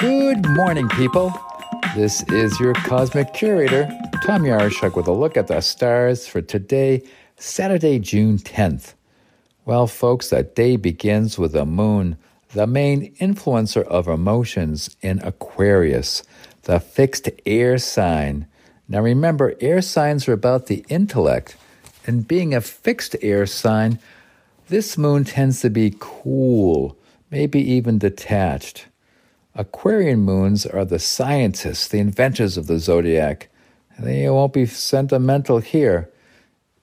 Good morning, people. This is your cosmic curator, Tom Yaroschuk, with a look at the stars for today, Saturday, June 10th. Well, folks, that day begins with the moon, the main influencer of emotions in Aquarius, the fixed air sign. Now, remember, air signs are about the intellect, and being a fixed air sign, this moon tends to be cool, maybe even detached. Aquarian moons are the scientists, the inventors of the zodiac. They won't be sentimental here.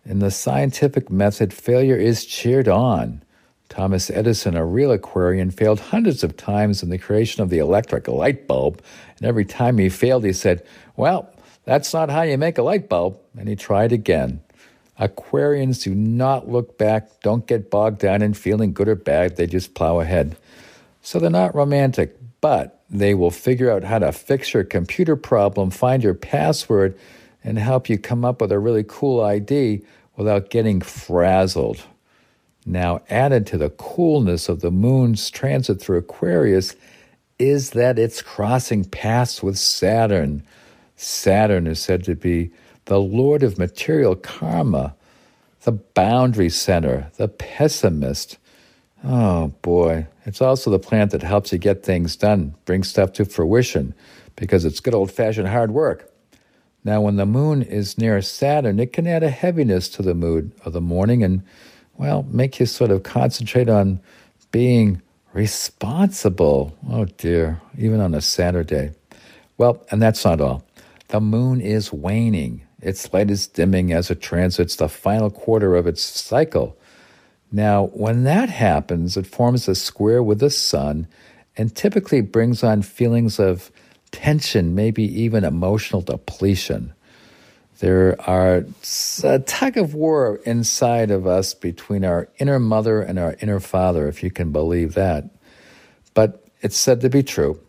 In the scientific method, failure is cheered on. Thomas Edison, a real Aquarian, failed hundreds of times in the creation of the electric light bulb, and every time he failed, he said, Well, that's not how you make a light bulb, and he tried again. Aquarians do not look back, don't get bogged down in feeling good or bad, they just plow ahead. So they're not romantic, but they will figure out how to fix your computer problem, find your password, and help you come up with a really cool ID without getting frazzled. Now, added to the coolness of the moon's transit through Aquarius is that it's crossing paths with Saturn. Saturn is said to be the lord of material karma, the boundary center, the pessimist. Oh boy, it's also the plant that helps you get things done, bring stuff to fruition, because it's good old fashioned hard work. Now, when the moon is near Saturn, it can add a heaviness to the mood of the morning and, well, make you sort of concentrate on being responsible. Oh dear, even on a Saturday. Well, and that's not all. The moon is waning. Its light is dimming as it transits the final quarter of its cycle. Now, when that happens, it forms a square with the sun and typically brings on feelings of tension, maybe even emotional depletion. There are a tug of war inside of us between our inner mother and our inner father, if you can believe that. But it's said to be true.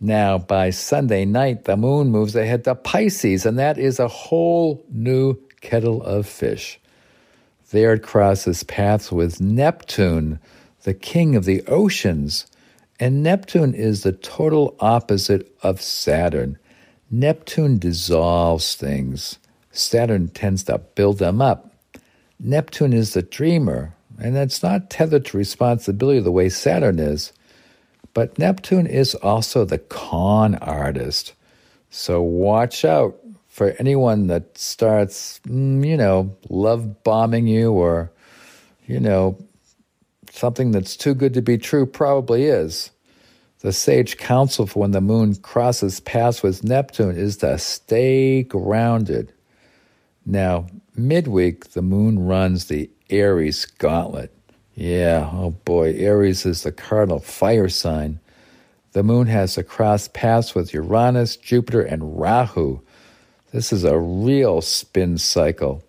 Now, by Sunday night, the moon moves ahead to Pisces, and that is a whole new kettle of fish. There it crosses paths with Neptune, the king of the oceans. And Neptune is the total opposite of Saturn. Neptune dissolves things, Saturn tends to build them up. Neptune is the dreamer, and it's not tethered to responsibility the way Saturn is. But Neptune is also the con artist. So watch out for anyone that starts, mm, you know, love bombing you or, you know, something that's too good to be true probably is. The sage counsel for when the moon crosses paths with Neptune is to stay grounded. Now, midweek, the moon runs the Aries gauntlet. Yeah, oh boy, Aries is the cardinal fire sign. The moon has to cross paths with Uranus, Jupiter, and Rahu. This is a real spin cycle.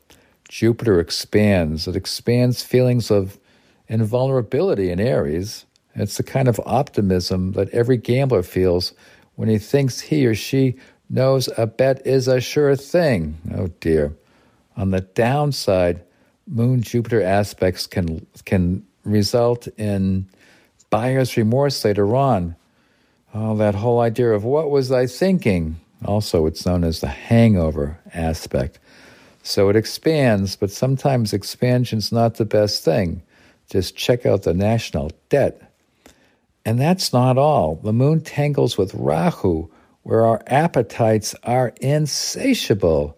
Jupiter expands. It expands feelings of invulnerability in Aries. It's the kind of optimism that every gambler feels when he thinks he or she knows a bet is a sure thing. Oh dear. On the downside, Moon Jupiter aspects can can result in buyer's remorse later on. Oh, that whole idea of what was I thinking? Also, it's known as the hangover aspect. So it expands, but sometimes expansion's not the best thing. Just check out the national debt. And that's not all. The moon tangles with Rahu, where our appetites are insatiable.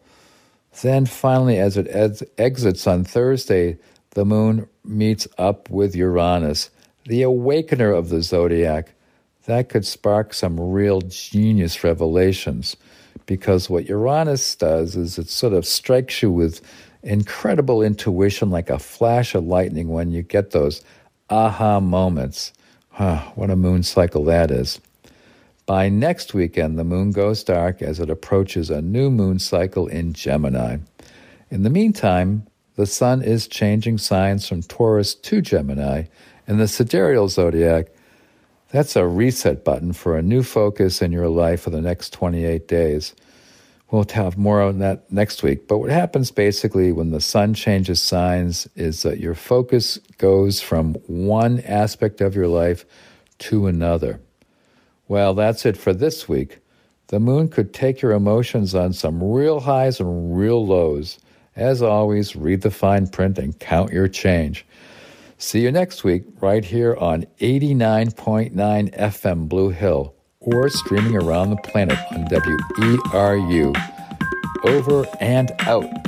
Then finally, as it ed- exits on Thursday, the moon meets up with Uranus, the awakener of the zodiac. That could spark some real genius revelations because what Uranus does is it sort of strikes you with incredible intuition like a flash of lightning when you get those aha moments. Huh, what a moon cycle that is. By next weekend, the moon goes dark as it approaches a new moon cycle in Gemini. In the meantime, the sun is changing signs from Taurus to Gemini, and the sidereal zodiac, that's a reset button for a new focus in your life for the next 28 days. We'll have more on that next week. But what happens basically when the sun changes signs is that your focus goes from one aspect of your life to another. Well, that's it for this week. The moon could take your emotions on some real highs and real lows. As always, read the fine print and count your change. See you next week, right here on 89.9 FM Blue Hill, or streaming around the planet on WERU. Over and out.